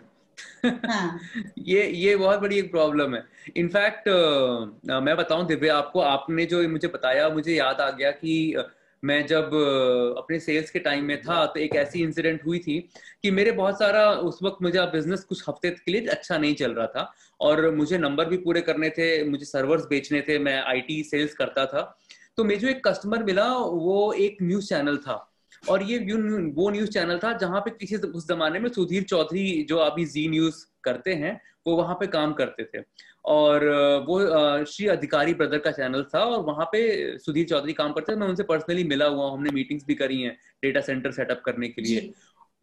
हाँ. ये ये बहुत बड़ी एक प्रॉब्लम है इनफैक्ट uh, मैं बताऊँ दिव्या आपको आपने जो मुझे बताया मुझे याद आ गया कि uh, मैं जब अपने सेल्स के टाइम में था तो एक ऐसी इंसिडेंट हुई थी कि मेरे बहुत सारा, उस वक्त मुझे बिज़नेस कुछ हफ़्ते के लिए अच्छा नहीं चल रहा था और मुझे नंबर भी पूरे करने थे, मुझे सर्वर्स बेचने थे, मैं आईटी सेल्स करता था। तो मुझे एक कस्टमर मिला, वो एक न्यूज़ चैनल था और ये वो न्यूज़ चैनल था जहाँ पे किसी उस जमाने में सुधीर चौधरी, जो अभी जी न्यूज़ करते हैं वो वहाँ पे काम करते थे। और वो श्री अधिकारी ब्रदर का चैनल था और वहाँ पे सुधीर चौधरी काम करते थे। मैं उनसे पर्सनली मिला हुआ हमने मीटिंग्स भी करी हैं डेटा सेंटर सेटअप करने के लिए।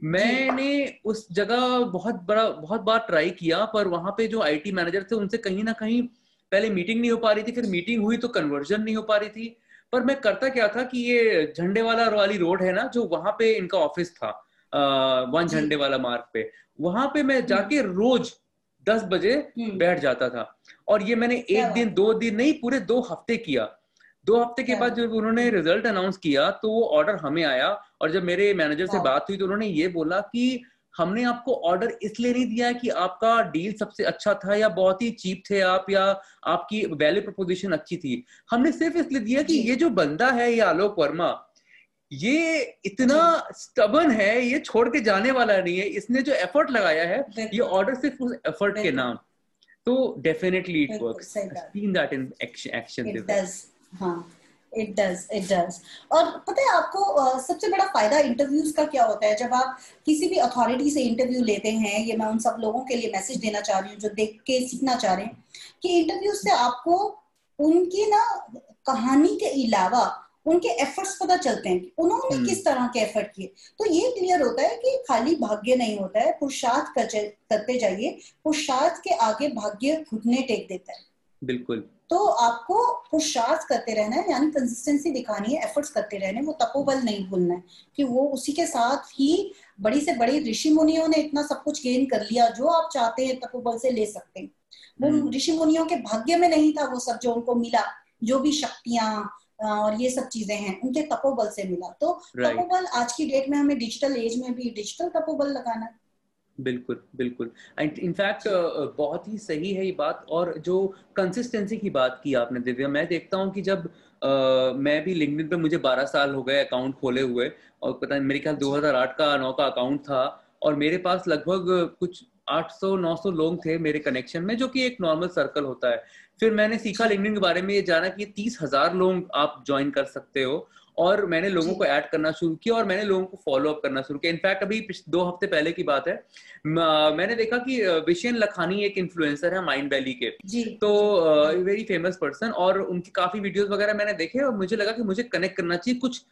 मैंने उस जगह बहुत बड़ा बहुत बार ट्राई किया पर वहाँ पे जो आईटी मैनेजर थे उनसे कहीं ना कहीं पहले मीटिंग नहीं हो पा रही थी फिर मीटिंग हुई तो कन्वर्जन नहीं हो पा रही थी। पर मैं करता क्या था कि ये झंडे वाला वाली रोड है ना जो वहाँ पे इनका ऑफ़िस था। वन झंडे वाला मार्ग पे। वहाँ पे मैं जाके रोज दस बजे हम्म। बैठ जाता था। और ये मैंने एक दिन दो दिन नहीं पूरे दो हफ़्ते किया। दो हफ़्ते के बाद जब उन्होंने रिज़ल्ट अनाउंस किया तो वो ऑर्डर हमें आया। और जब मेरे मैनेजर से बात हुई तो उन्होंने ये बोला कि हमने आपको ऑर्डर इसलिए नहीं दिया कि आपका डील सबसे अच्छा था या बहुत ही चीप थे आप या आपकी वैल्यू प्रपोजिशन अच्छी थी। हमने सिर्फ़ इसलिए दिया कि ये जो बंदा है ये आलोक वर्मा ये इतना स्टबन है ये छोड़ के जाने वाला नहीं है इसने जो एफर्ट लगाया है ये ऑर्डर सिर्फ़ उस एफर्ट के नाम। तो definitely it works seen that in action हाँ इट डज इट डज और पता है आपको सबसे बड़ा फ़ायदा इंटरव्यूज़ का क्या होता है? जब आप किसी भी अथॉरिटी से इंटरव्यू लेते हैं ये मैं उन सब लोगों के लिए मैसेज देना चाह रही हूँ जो देख के सीखना चाह रहे हैं कि इंटरव्यू से आपको उनकी ना कहानी के अलावा उनके एफर्ट्स पता चलते हैं उन्होंने hmm. किस तरह के एफर्ट किए। तो ये क्लियर होता है कि खाली भाग्य नहीं होता है। पुरुषार्थ करते जाइए। पुरुषार्थ के आगे भाग्य घुटने टेक देता है। बिल्कुल। तो आपको पुरुषार्थ करते रहना है यानी कंसिस्टेंसी दिखानी है एफर्ट्स करते रहने वो तपोबल नहीं भूलना है कि वो उसी के साथ ही बड़ी से बड़ी ऋषि मुनियों ने इतना सब कुछ गेन कर लिया जो आप चाहते हैं तपोबल से ले सकते हैं। वो हम्म। ऋषि मुनियों के भाग्य में नहीं था वो सब जो उनको मिला जो भी शक्तियाँ और ये सब चीज़ें हैं उनके तपोबल से मिला। तो तपोबल आज की डेट में हमें डिजिटल एज में भी डिजिटल तपोबल लगाना है। बिल्कुल बिल्कुल। इनफैक्ट uh, बहुत ही सही है ये बात और जो कंसिस्टेंसी की बात की आपने दिव्या मैं देखता हूँ कि जब uh, मैं भी लिंक्डइन पे मुझे 12 साल हो गए अकाउंट खोले हुए और पता नहीं मेरे ख्याल 2008 का नौ का अकाउंट था और मेरे पास लगभग कुछ 800-900 लोग थे मेरे कनेक्शन में जो कि एक नॉर्मल सर्कल होता है। फिर मैंने सीखा लिंक्डइन के बारे में ये जाना कि तीस हज़ार लोग आप ज्वाइन कर सकते हो और मैंने लोगों को ऐड करना शुरू किया और मैंने लोगों को फॉलो अप करना शुरू किया। इनफैक्ट अभी दो हफ़्ते पहले की बात है। मैंने देखा कि विशेन लखानी एक इन्फ्लुएंसर है माइंड वैली के। तो वेरी फ़ेमस पर्सन और उनकी काफ़ी वीडियोस वगैरह मैंने देखे और मुझे लगा कि मुझे कनेक्ट करना चाहिए। कुछ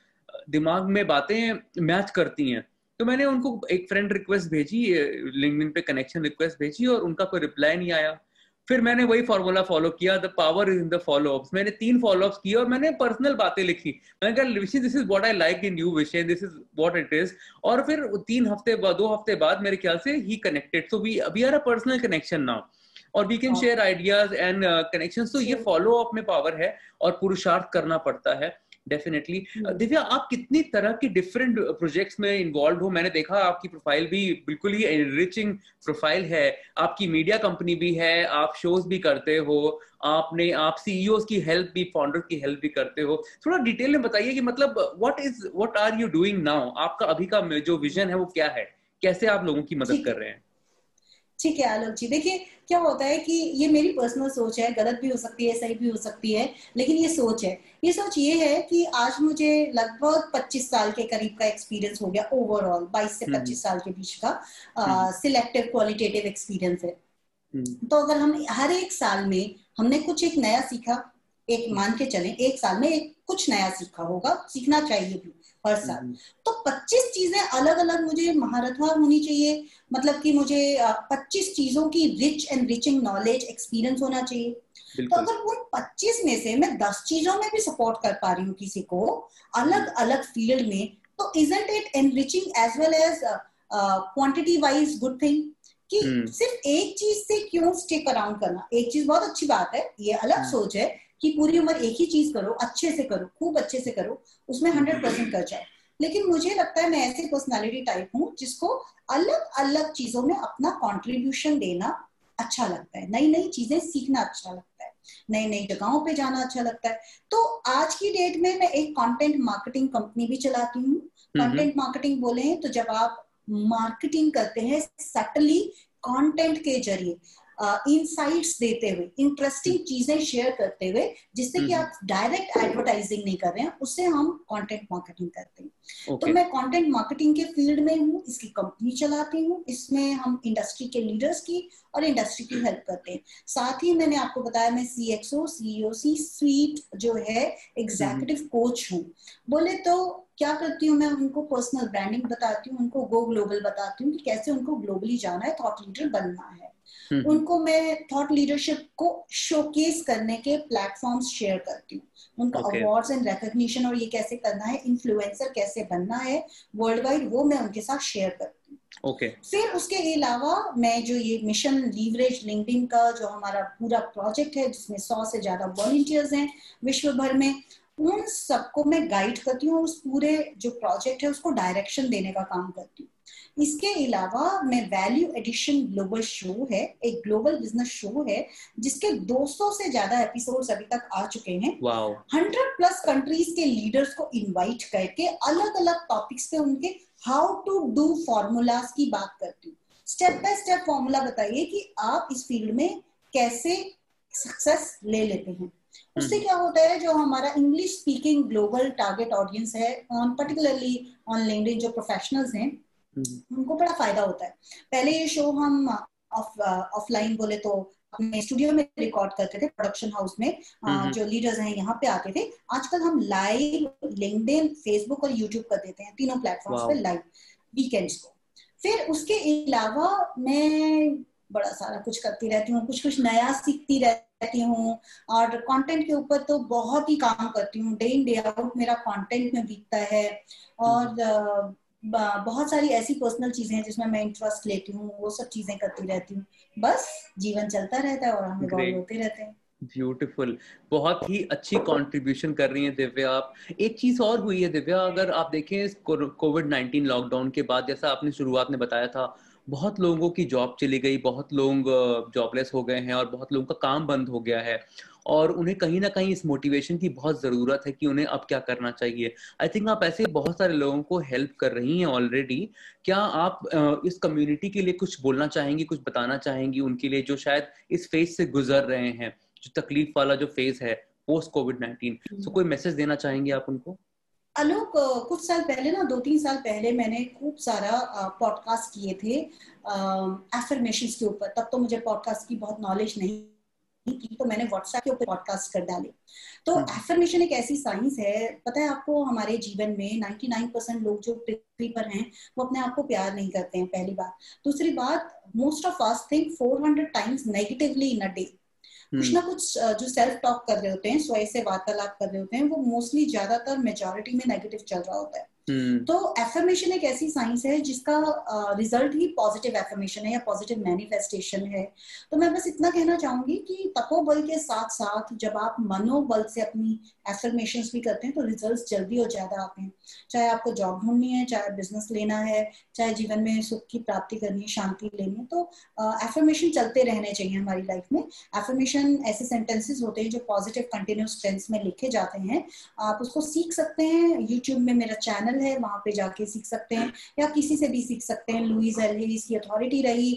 दिमाग में बातें मैच करती हैं। तो मैंने उनको एक फ्रेंड रिक्वेस्ट भेजी लिंक्डइन पे कनेक्शन रिक्वेस्ट भेजी और उनका कोई रिप्लाई नहीं आया। फिर मैंने वही फॉर्मूला फॉलो किया the power is in the follow ups मैंने तीन फॉलो अप्स किए और मैंने पर्सनल बातें लिखी। मैंने कहा Vishi this is what I like in you विषय this is what it is और फिर तीन हफ़्ते बाद दो हफ़्ते बाद मेरे ख्याल से ही connected so we we are a personal connection now और we can share ideas and connection तो ये फॉलो अप में पावर है और पुरुषार्थ करना पड़ता है। Definitely hmm. दिव्या आप कितनी तरह की डिफरेंट प्रोजेक्ट्स में इन्वॉल्व हो? मैंने देखा आपकी प्रोफ़ाइल भी बिल्कुल ही एनरिचिंग प्रोफ़ाइल है। आपकी मीडिया कंपनी भी है आप शोज़ भी करते हो आपने आप सीईओ की हेल्प भी फाउंडर की हेल्प भी करते हो। थोड़ा डिटेल में बताइए कि मतलब what is what are you doing now आपका अभी का जो विजन है वो क्या है? कैसे आप लोगों की मदद कर रहे हैं? ठीक है आलोक जी। देखिए क्या होता है कि ये मेरी पर्सनल सोच है गलत भी हो सकती है सही भी हो सकती है लेकिन ये सोच है ये सोच ये है कि आज मुझे लगभग 25 साल के करीब का एक्सपीरियंस हो गया ओवरऑल 22 से 25 हम्म। साल के बीच का सिलेक्टिव क्वालिटेटिव एक्सपीरियंस है हम्म। तो अगर हम हर एक साल में हमने कुछ एक नया सीखा एक मान के चले एक साल में एक कुछ नया सीखा होगा सीखना चाहिए भी हर साल हम्म। तो 25 चीज़ें अलग अलग मुझे महारथवार होनी चाहिए मतलब कि मुझे 25 चीज़ों की rich and enriching knowledge experience होना चाहिए तो अगर उन 25 में से मैं 10 चीज़ों में भी सपोर्ट कर पा रही हूँ किसी को अलग अलग फ़ील्ड में तो isn't it enriching as well as quantity wise good thing कि hmm. सिर्फ़ एक चीज़ से क्यों स्टिक अराउंड करना एक चीज़ बहुत अच्छी बात है ये अलग hmm. सोच है कि पूरी उम्र एक ही चीज़ करो अच्छे से करो खूब अच्छे से करो उसमें हंड्रेड परसेंट कर जाए लेकिन मुझे लगता है मैं ऐसी पर्सनालिटी टाइप हूँ जिसको अलग अलग चीज़ों में अपना कॉन्ट्रीब्यूशन देना अच्छा लगता है। नई नई चीज़ें सीखना अच्छा लगता है। नई नई जगहों पे जाना अच्छा लगता है। तो आज की डेट में मैं एक कंटेंट मार्केटिंग कंपनी भी चलाती हूँ। कंटेंट मार्केटिंग बोले तो जब आप मार्केटिंग करते हैं सटली कंटेंट के ज़रिए इनसाइट्स देते हुए इंटरेस्टिंग चीज़ें शेयर करते हुए जिससे कि आप डायरेक्ट एडवर्टाइजिंग नहीं कर रहे हैं उससे हम कंटेंट मार्केटिंग करते हैं। okay. तो मैं कंटेंट मार्केटिंग के फ़ील्ड में हूँ इसकी कंपनी चलाती हूँ इसमें हम इंडस्ट्री के लीडर्स की और इंडस्ट्री की हेल्प करते हैं। साथ ही मैंने आपको बताया मैं C XO CEO C suite जो है एग्जीक्यूटिव कोच हूँ। बोले तो क्या करती हूँ मैं उनको पर्सनल ब्रांडिंग बताती हूँ उनको गो ग्लोबल बताती हूँ कि कैसे उनको ग्लोबली जाना है थॉट लीडर बनना है। हम्म। उनको मैं थॉट लीडरशिप को शोकेस करने के प्लेटफॉर्म्स शेयर करती हूँ उनको अवार्ड्स एंड रिकॉग्निशन और ये कैसे करना है इन्फ्लुएंसर कैसे बनना है वर्ल्ड वाइड वो मैं उनके साथ शेयर करती हूँ okay. फिर उसके अलावा मैं जो ये मिशन लीवरेज लिंक्डइन का जो हमारा पूरा प्रोजेक्ट है जिसमें सौ से ज़्यादा वॉलंटियर्स हैं विश्व भर में उन सबको मैं गाइड करती हूँ उस पूरे जो प्रोजेक्ट है उसको डायरेक्शन देने का काम करती हूँ इसके अलावा मैं वैल्यू एडिशन ग्लोबल शो है एक ग्लोबल बिज़नेस शो है जिसके 200 से ज़्यादा एपिसोड्स अभी तक आ चुके हैं। हंड्रेड प्लस कंट्रीज़ के लीडर्स को इनवाइट करके अलग अलग टॉपिक्स पे उनके हाउ टू डू फॉर्मूलाज की बात करती हूँ। स्टेप बाय स्टेप फॉर्मूला बताइए कि आप इस फ़ील्ड में कैसे सक्सेस ले लेते हैं। उससे क्या होता है जो हमारा English speaking global target audience है ऑन पर्टिकुलरली ऑन लिंक्डइन जो प्रोफेशनल्स हैं उनको बड़ा फ़ायदा होता है। पहले ये शो हम ऑफलाइन बोले तो अपने स्टूडियो में रिकॉर्ड करते थे प्रोडक्शन हाउस में। आ, जो लीडर्स हैं यहाँ पे आते थे। आजकल हम लाइव लिंक्डइन फेसबुक और यूट्यूब कर देते हैं तीनों प्लेटफॉर्म्स पे लाइव वीकेंड्स को। फिर उसके अलावा मैं बड़ा सारा कुछ करती रहती हूँ कुछ कुछ नया सीखती रहती हूँ और कंटेंट के ऊपर तो बहुत ही काम करती हूँ। डे इन डे आउट मेरा कंटेंट में बीतता है और बहुत सारी ऐसी पर्सनल चीज़ें हैं जिसमें मैं इंटरेस्ट लेती हूँ वो सब चीज़ें करती रहती हूँ। बस जीवन चलता रहता है और हम इवॉल्व होते रहते हैं। ब्यूटीफुल बहुत ही अच्छी कंट्रीब्यूशन कर रही है दिव्या आप। एक चीज़ और हुई है दिव्या अगर आप देखें कोविड नाइनटीन लॉकडाउन के बाद जैसा आपने शुरुआत में बताया था बहुत लोगों की जॉब चली गई बहुत लोग जॉबलेस हो गए हैं और बहुत लोगों का काम बंद हो गया है। और उन्हें कहीं ना कहीं इस मोटिवेशन की बहुत ज़रूरत है कि उन्हें अब क्या करना चाहिए। आई थिंक आप ऐसे बहुत सारे लोगों को हेल्प कर रही हैं ऑलरेडी क्या आप इस कम्युनिटी के लिए कुछ बोलना चाहेंगी कुछ बताना चाहेंगी उनके लिए जो शायद इस फ़ेज़ से गुजर रहे हैं जो तकलीफ़ वाला जो फ़ेज़ है पोस्ट कोविड नाइन्टीन तो कोई मैसेज देना चाहेंगे आप उनको? अलोक कुछ साल पहले ना दो तीन साल पहले मैंने खूब सारा पॉडकास्ट किए थे एफर्मेशन के ऊपर। तब तो मुझे पॉडकास्ट की बहुत नॉलेज नहीं की तो मैंने व्हाट्सएप के ऊपर पॉडकास्ट कर डाले। तो एफर्मेशन एक ऐसी साइंस है पता है आपको हमारे जीवन में 99 परसेंट लोग जो पृथ्वी पर हैं वो अपने आप को प्यार नहीं करते हैं पहली बात। दूसरी बात most of us think 400 times negatively in a day कुछ ना कुछ जो सेल्फ टॉक कर रहे होते हैं स्वयं से वार्तालाप कर रहे होते हैं वो मोस्टली ज़्यादातर मेजोरिटी में नेगेटिव चल रहा होता है. तो एफर्मेशन एक ऐसी साइंस है जिसका रिज़ल्ट ही पॉजिटिव एफर्मेशन है या पॉजिटिव मैनिफेस्टेशन है। तो मैं बस इतना कहना चाहूँगी कि तपोबल के साथ साथ जब आप मनोबल से अपनी एफर्मेशन भी करते हैं तो रिज़ल्ट जल्दी और ज़्यादा आते हैं। चाहे आपको जॉब ढूंढनी है, चाहे बिज़नेस लेना है, चाहे जीवन में सुख की प्राप्ति करनी है, शांति लेनी है तो एफर्मेशन चलते रहने चाहिए हमारी लाइफ में। एफर्मेशन ऐसे सेंटेंसेस होते हैं जो पॉजिटिव कंटिन्यूस टेंस में लिखे जाते हैं। आप उसको सीख सकते हैं। यूट्यूब में मेरा चैनल चैनल है वहाँ पे जाके सीख सकते हैं या किसी से भी सीख सकते हैं। लुइस एलिस की अथॉरिटी रही।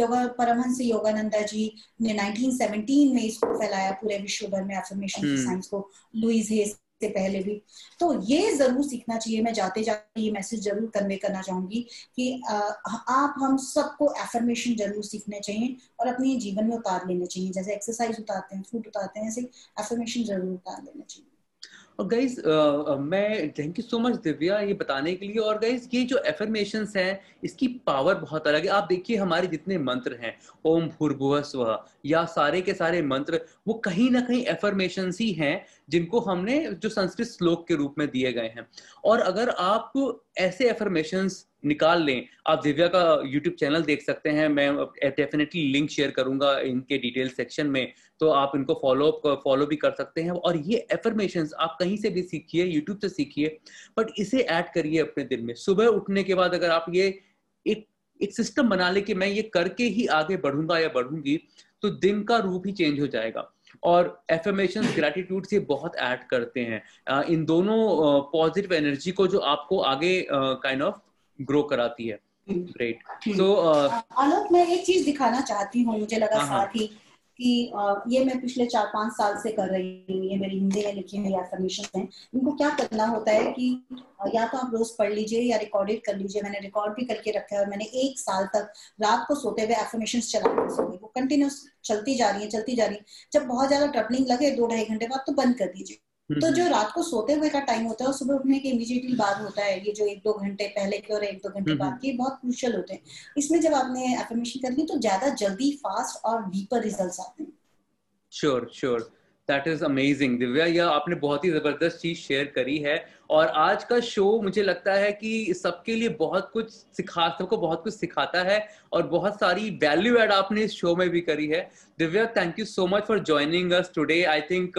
योगा परमहंस योगानंदा जी ने 1917 में इसको फैलाया पूरे विश्व भर में एफर्मेशन की साइंस हम्म। को। लुइस हेस से पहले भी। तो ये ज़रूर सीखना चाहिए। मैं जाते जाते ये मैसेज ज़रूर कन्वे करना चाहूँगी कि आप हम सबको एफर्मेशन ज़रूर सीखने चाहिए और अपने जीवन में उतार लेने चाहिए। जैसे एक्सरसाइज उतारते हैं फ़ूड उतारते हैं ऐसे एफर्मेशन ज़रूर उतार लेना चाहिए। और गाइज़ मैं thank you so much Divya ये बताने के लिए और गाइज़ ये जो एफर्मेशन हैं, इसकी पावर बहुत अलग है। आप देखिए हमारे जितने मंत्र हैं, ओम भूर्भुव स्व, या सारे के सारे मंत्र, वो कहीं ना कहीं एफर्मेशन ही हैं, जिनको हमने जो संस्कृत श्लोक के रूप में दिए गए हैं। और अगर आप ऐसे एफर्मेशन निकाल लें। आप दिव्या का यूट्यूब चैनल देख सकते हैं। मैं डेफिनेटली लिंक शेयर करूँगा इनके डिटेल सेक्शन में। तो आप इनको फॉलो फॉलो भी कर सकते हैं। और ये एफर्मेशन आप कहीं से भी सीखिए यूट्यूब से सीखिए बट इसे ऐड करिए अपने दिन में। सुबह उठने के बाद अगर आप ये एक एक सिस्टम बना ले कि मैं ये करके ही आगे बढ़ूँगा या बढ़ूँगी तो दिन का रूप ही चेंज हो जाएगा। और एफर्मेशन ग्रेटिट्यूड से बहुत ऐड करते हैं। इन दोनों पॉजिटिव एनर्जी को जो आपको आगे काइंड ऑफ़ ग्रो कराती है। ग्रेट हम्म। सो आलोक मैं एक चीज़ दिखाना चाहती हूँ मुझे लगा हाँ, हाँ। साथ ही कि ये मैं पिछले चार पाँच साल से कर रही हूँ ये मेरी हिंदी में लिखी हुई एफर्मेशन है। इनको क्या करना होता है कि या तो आप रोज पढ़ लीजिए या रिकॉर्डेड कर लीजिए मैंने रिकॉर्ड भी करके रखा है और मैंने एक साल तक रात को सोते हुए एफर्मेशन चला सो वो कंटिन्यूस चलती जा रही है चलती जा रही है। जब बहुत ज़्यादा ट्रबलिंग लगे दो ढाई घंटे बाद तो बंद कर दीजिए। तो जो रात को सोते हुए का टाइम होता है और सुबह उठने के इमीजिएटली बाद होता है ये जो एक दो घंटे पहले के और एक दो घंटे बाद के बहुत क्रुशल होते हैं। इसमें जब आपने एफर्मेशन कर ली तो ज़्यादा जल्दी फास्ट और डीपर रिज़ल्ट आते हैं। Sure sure that is amazing Divya यह आपने बहुत ही ज़बरदस्त चीज़ शेयर करी है। और आज का शो मुझे लगता है कि सबके लिए बहुत कुछ सिखा सबको बहुत कुछ सिखाता है और बहुत सारी वैल्यू एड आपने इस शो में भी करी है। Divya thank you so much for joining us today I think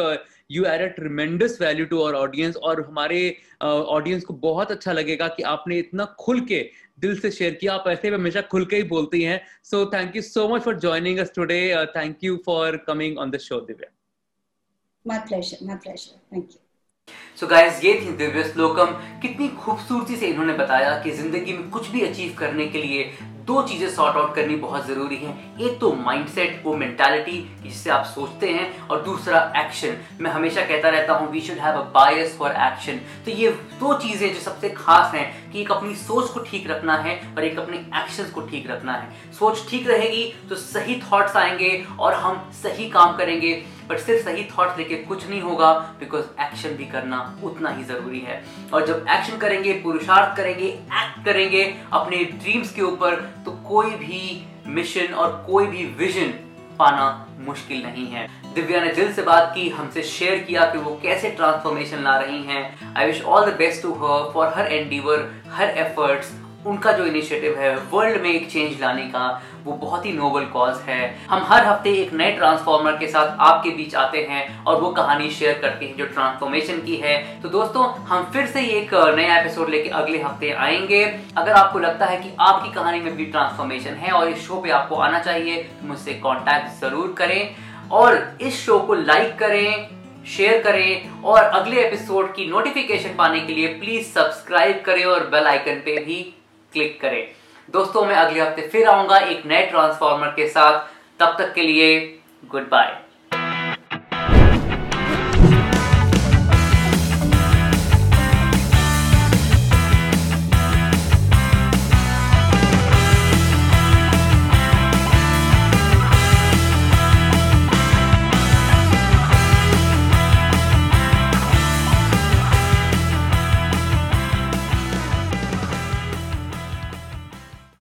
you add a tremendous value to our audience और हमारे ऑडियंस uh, को बहुत अच्छा लगेगा कि आपने इतना खुल के दिल से शेयर किया। आप ऐसे भी हमेशा खुल के ही बोलती हैं। So thank you so much for joining us today thank you for coming on the show Divya. My pleasure my pleasure thank you so so guys ये थी दिव्य श्लोकम। कितनी खूबसूरती से इन्होंने बताया कि ज़िंदगी में कुछ भी अचीव करने के लिए दो चीज़ें सॉर्ट आउट करनी बहुत ज़रूरी है। एक तो माइंडसेट वो मेंटालिटी जिससे आप सोचते हैं, और दूसरा एक्शन मैं हमेशा कहता रहता हूँ we should have a bias for action तो ये दो चीज़ें जो सबसे खास हैं कि एक अपनी सोच को ठीक रखना है और एक अपने एक्शन को ठीक रखना है। सोच ठीक रहेगी तो सही थॉट्स आएँगे और हम सही काम करेंगे बट सिर्फ़ सही थॉट्स लेके कुछ नहीं होगा बिकॉज़ एक्शन भी करना उतना ही ज़रूरी है। और जब एक्शन करेंगे, पुरुषार्थ करेंगे एक्ट करेंगे अपने ड्रीम्स के ऊपर तो कोई भी मिशन और कोई भी विजन पाना मुश्किल नहीं है। दिव्या ने दिल से बात की, हमसे शेयर किया कि वो कैसे ट्रांसफॉर्मेशन ला रही हैं। I wish all the best to her for her endeavour her efforts उनका जो इनिशिएटिव है वर्ल्ड में एक चेंज लाने का, वो बहुत ही नोबल कॉज है। हम हर हफ़्ते एक नए ट्रांसफॉर्मर के साथ आपके बीच आते हैं और वो कहानी शेयर करते हैं जो ट्रांसफॉर्मेशन की है। तो दोस्तों, हम फिर से एक नया एपिसोड लेके अगले हफ़्ते आएँगे। अगर आपको लगता है कि आपकी कहानी में भी ट्रांसफॉर्मेशन है और इस शो पे आपको आना चाहिए तो मुझसे कॉन्टैक्ट ज़रूर करें और इस शो को लाइक करें शेयर करें और अगले एपिसोड की नोटिफिकेशन पाने के लिए प्लीज़ सब्सक्राइब करें और बेल आइकन पे भी क्लिक करें। दोस्तों, मैं अगले हफ़्ते फिर आऊँगा एक नए ट्रांसफॉर्मर के साथ। तब तक के लिए गुड बाय